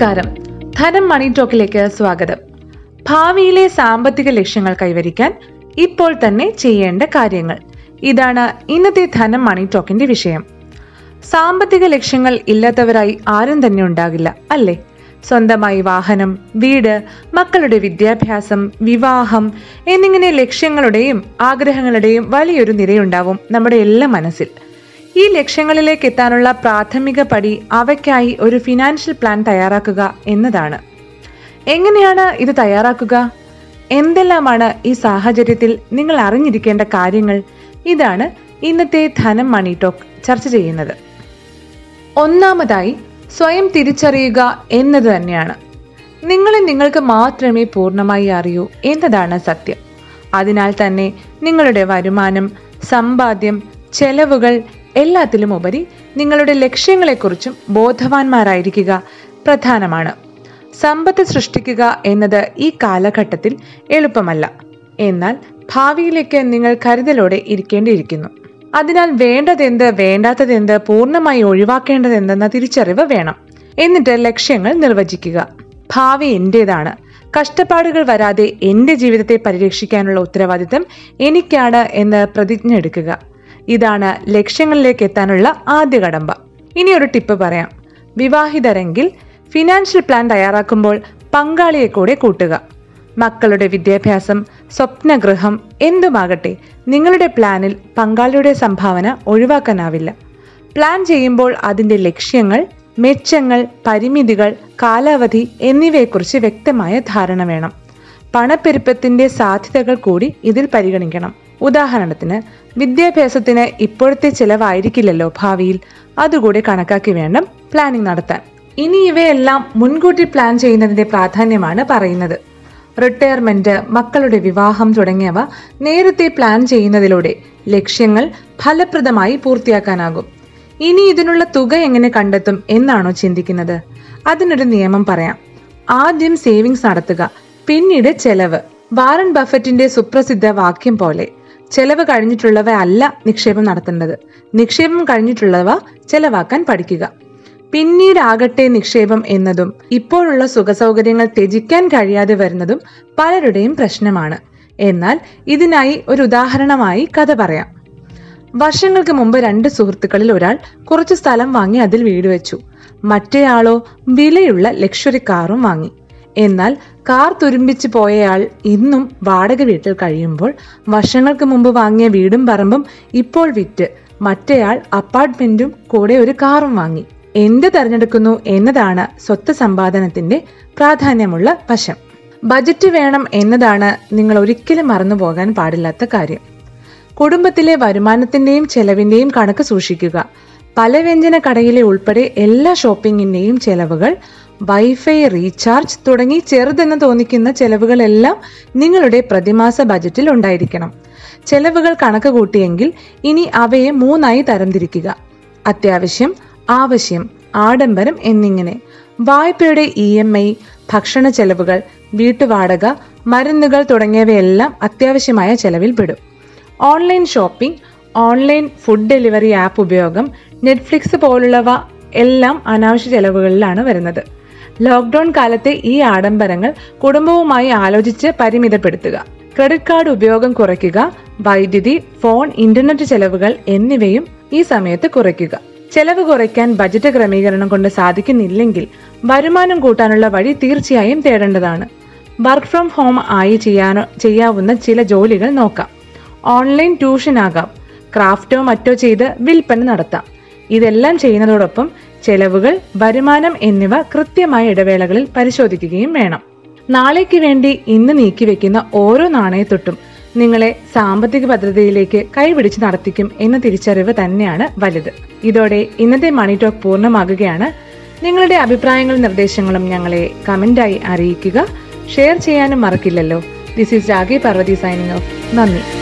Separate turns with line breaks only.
നമസ്കാരം. ധനം മണി ടോക്കിലേക്ക് സ്വാഗതം. ഭാവിയിലെ സാമ്പത്തിക ലക്ഷ്യങ്ങൾ കൈവരിക്കാൻ ഇപ്പോൾ തന്നെ ചെയ്യേണ്ട കാര്യങ്ങൾ. ഇതാണ് ഇന്നത്തെ ധനം മണി ടോക്കിന്റെ വിഷയം. സാമ്പത്തിക ലക്ഷ്യങ്ങൾ ഇല്ലാത്തവരായി ആരും തന്നെ ഉണ്ടാകില്ല അല്ലേ? സ്വന്തമായി വാഹനം വീട് മക്കളുടെ വിദ്യാഭ്യാസം വിവാഹം എന്നിങ്ങനെ ലക്ഷ്യങ്ങളുടെയും ആഗ്രഹങ്ങളുടെയും വലിയൊരു നിരയുണ്ടാവും നമ്മുടെ എല്ലാ മനസ്സിൽ. ഈ ലക്ഷ്യങ്ങളിലേക്ക് എത്താനുള്ള പ്രാഥമിക പടി അവയ്ക്കായി ഒരു ഫിനാൻഷ്യൽ പ്ലാൻ തയ്യാറാക്കുക എന്നതാണ്. എങ്ങനെയാണ് ഇത് തയ്യാറാക്കുക? എന്തെല്ലാമാണ് ഈ സാഹചര്യത്തിൽ നിങ്ങൾ അറിഞ്ഞിരിക്കേണ്ട കാര്യങ്ങൾ? ഇതാണ് ഇന്നത്തെ ധനം മണി ടോക്ക് ചർച്ച ചെയ്യുന്നത്. ഒന്നാമതായി സ്വയം തിരിച്ചറിയുക എന്നത് തന്നെയാണ്. നിങ്ങളെ നിങ്ങൾക്ക് മാത്രമേ പൂർണമായി അറിയൂ എന്നതാണ് സത്യം. അതിനാൽ തന്നെ നിങ്ങളുടെ വരുമാനം സമ്പാദ്യം ചെലവുകൾ എല്ലാത്തിലും ഉപരി നിങ്ങളുടെ ലക്ഷ്യങ്ങളെക്കുറിച്ചും ബോധവാന്മാരായിരിക്കുക പ്രധാനമാണ്. സമ്പത്ത് സൃഷ്ടിക്കുക എന്നത് ഈ കാലഘട്ടത്തിൽ എളുപ്പമല്ല. എന്നാൽ ഭാവിയിലേക്ക് നിങ്ങൾ കരുതലോടെ ഇരിക്കേണ്ടിയിരിക്കുന്നു. അതിനാൽ വേണ്ടതെന്ത് വേണ്ടാത്തതെന്ത് പൂർണമായി ഒഴിവാക്കേണ്ടതെന്തെന്ന തിരിച്ചറിവ് വേണം. എന്നിട്ട് ലക്ഷ്യങ്ങൾ നിർവചിക്കുക. ഭാവി എന്റേതാണ്. കഷ്ടപ്പാടുകൾ വരാതെ എന്റെ ജീവിതത്തെ പരിരക്ഷിക്കാനുള്ള ഉത്തരവാദിത്തം എനിക്കാണ് എന്ന് പ്രതിജ്ഞ എടുക്കുക ഇതാണ് ലക്ഷ്യങ്ങളിലേക്ക് എത്താനുള്ള ആദ്യ കടമ്പ. ഇനി ഒരു ടിപ്പ് പറയാം. വിവാഹിതരെങ്കിൽ ഫിനാൻഷ്യൽ പ്ലാൻ തയ്യാറാക്കുമ്പോൾ പങ്കാളിയെ കൂടെ കൂട്ടുക. മക്കളുടെ വിദ്യാഭ്യാസം സ്വപ്നഗൃഹം എന്തുമാകട്ടെ നിങ്ങളുടെ പ്ലാനിൽ പങ്കാളിയുടെ സംഭാവന ഒഴിവാക്കാനാവില്ല. പ്ലാൻ ചെയ്യുമ്പോൾ അതിന്റെ ലക്ഷ്യങ്ങൾ മെച്ചങ്ങൾ പരിമിതികൾ കാലാവധി എന്നിവയെക്കുറിച്ച് വ്യക്തമായ ധാരണ വേണം. പണപ്പെരുപ്പത്തിന്റെ സാധ്യതകൾ കൂടി ഇതിൽ പരിഗണിക്കണം. ഉദാഹരണത്തിന് വിദ്യാഭ്യാസത്തിന് ഇപ്പോഴത്തെ ചിലവായിരിക്കില്ലല്ലോ ഭാവിയിൽ. അതുകൂടി കണക്കാക്കി വേണം പ്ലാനിംഗ് നടത്താൻ. ഇനി ഇവയെല്ലാം മുൻകൂട്ടി പ്ലാൻ ചെയ്യുന്നതിന്റെ പ്രാധാന്യമാണ് പറയുന്നത്. റിട്ടയർമെന്റ് മക്കളുടെ വിവാഹം തുടങ്ങിയവ നേരത്തെ പ്ലാൻ ചെയ്യുന്നതിലൂടെ ലക്ഷ്യങ്ങൾ ഫലപ്രദമായി പൂർത്തിയാക്കാനാകും. ഇനി ഇതിനുള്ള തുക എങ്ങനെ കണ്ടെത്തും എന്നാണോ ചിന്തിക്കുന്നത്. അതിനൊരു നിയമം പറയാം. ആദ്യം സേവിങ്സ് നടത്തുക പിന്നീട് ചെലവ്. വാറൻ ബഫറ്റിന്റെ സുപ്രസിദ്ധ വാക്യം പോലെ. ചെലവ് കഴിഞ്ഞിട്ടുള്ളവ അല്ല നിക്ഷേപം നടത്തേണ്ടത്. നിക്ഷേപം കഴിഞ്ഞിട്ടുള്ളവ ചെലവാക്കാൻ പഠിക്കുക. പിന്നീടാകട്ടെ നിക്ഷേപം എന്നതും ഇപ്പോഴുള്ള സുഖസൗകര്യങ്ങൾ ത്യജിക്കാൻ കഴിയാതെ വരുന്നതും പലരുടെയും പ്രശ്നമാണ്. എന്നാൽ ഇതിനായി ഒരു ഉദാഹരണമായി കഥ പറയാം. വർഷങ്ങൾക്ക് മുമ്പ് രണ്ട് സുഹൃത്തുക്കളിൽ ഒരാൾ കുറച്ച് സ്ഥലം വാങ്ങി അതിൽ വീട് വെച്ചു. മറ്റേയാളോ വിലയുള്ള ലക്ഷറി കാറും വാങ്ങി. എന്നാൽ കാർ തുരുമ്പിച്ച് പോയയാൾ ഇന്നും വാടക വീട്ടിൽ കഴിയുമ്പോൾ വർഷങ്ങൾക്ക് മുമ്പ് വാങ്ങിയ വീടും പറമ്പും ഇപ്പോൾ വിറ്റ് മറ്റേയാൾ അപ്പാർട്ട്മെന്റും കൂടെ ഒരു കാറും വാങ്ങി. എന്ത് തെരഞ്ഞെടുക്കുന്നു എന്നതാണ് സ്വത്ത് സമ്പാദനത്തിന്റെ പ്രാധാന്യമുള്ള വശം. ബജറ്റ് വേണം എന്നതാണ് നിങ്ങൾ ഒരിക്കലും മറന്നു പോകാൻ പാടില്ലാത്ത കാര്യം. കുടുംബത്തിലെ വരുമാനത്തിന്റെയും ചെലവിന്റെയും കണക്ക് സൂക്ഷിക്കുക. പലവ്യഞ്ജന കടയിലെ ഉൾപ്പെടെ എല്ലാ ഷോപ്പിംഗിന്റെയും ചെലവുകൾ വൈഫൈ റീചാർജ് തുടങ്ങി ചെറുതെന്ന് തോന്നിക്കുന്ന ചെലവുകളെല്ലാം നിങ്ങളുടെ പ്രതിമാസ ബജറ്റിൽ ഉണ്ടായിരിക്കണം. ചെലവുകൾ കണക്ക് കൂട്ടിയെങ്കിൽ ഇനി അവയെ മൂന്നായി തരംതിരിക്കുക. അത്യാവശ്യം ആവശ്യം ആഡംബരം എന്നിങ്ങനെ. വായ്പയുടെ ഇ എം ഐ ഭക്ഷണ ചെലവുകൾ വീട്ടുവാടക മരുന്നുകൾ തുടങ്ങിയവയെല്ലാം അത്യാവശ്യമായ ചെലവിൽ പെടും. Online shopping online food delivery app ഉപയോഗം നെറ്റ്ഫ്ലിക്സ് പോലുള്ളവ എല്ലാം അനാവശ്യ ചെലവുകളിലാണ് വരുന്നത്. ലോക്ക്ഡൌൺ കാലത്തെ ഈ ആഡംബരങ്ങൾ കുടുംബവുമായി ആലോചിച്ച് പരിമിതപ്പെടുത്തുക. ക്രെഡിറ്റ് കാർഡ് ഉപയോഗം കുറയ്ക്കുക വൈദ്യുതി ഫോൺ ഇന്റർനെറ്റ് ചെലവുകൾ എന്നിവയും ഈ സമയത്ത് കുറയ്ക്കുക. ചെലവ് കുറയ്ക്കാൻ ബജറ്റ് ക്രമീകരണം കൊണ്ട് സാധിക്കുന്നില്ലെങ്കിൽ വരുമാനം കൂട്ടാനുള്ള വഴി തീർച്ചയായും തേടേണ്ടതാണ്. വർക്ക് ഫ്രം ഹോം ആയി ചെയ്യാനോ ചെയ്യാവുന്ന ചില ജോലികൾ നോക്കാം. ഓൺലൈൻ ട്യൂഷൻ ആകാം ക്രാഫ്റ്റോ മറ്റോ ചെയ്ത് വിൽപ്പന നടത്താം. ഇതെല്ലാം ചെയ്യുന്നതോടൊപ്പം ചെലവുകൾ വരുമാനം എന്നിവ കൃത്യമായ ഇടവേളകളിൽ പരിശോധിക്കുകയും വേണം. നാളേക്ക് വേണ്ടി ഇന്ന് നീക്കിവെക്കുന്ന ഓരോ നാണയത്തൊട്ടും നിങ്ങളെ സാമ്പത്തിക ഭദ്രതയിലേക്ക് കൈപിടിച്ച് നടത്തിക്കും എന്ന തിരിച്ചറിവ് തന്നെയാണ് വലുത്. ഇതോടെ ഇന്നത്തെ മണി ടോക്ക് പൂർണമാകുകയാണ്. നിങ്ങളുടെ അഭിപ്രായങ്ങളും നിർദ്ദേശങ്ങളും ഞങ്ങളെ കമന്റായി അറിയിക്കുക. ഷെയർ ചെയ്യാനും മറക്കില്ലല്ലോ. This is Ragi Parvathi signing off നന്ദി.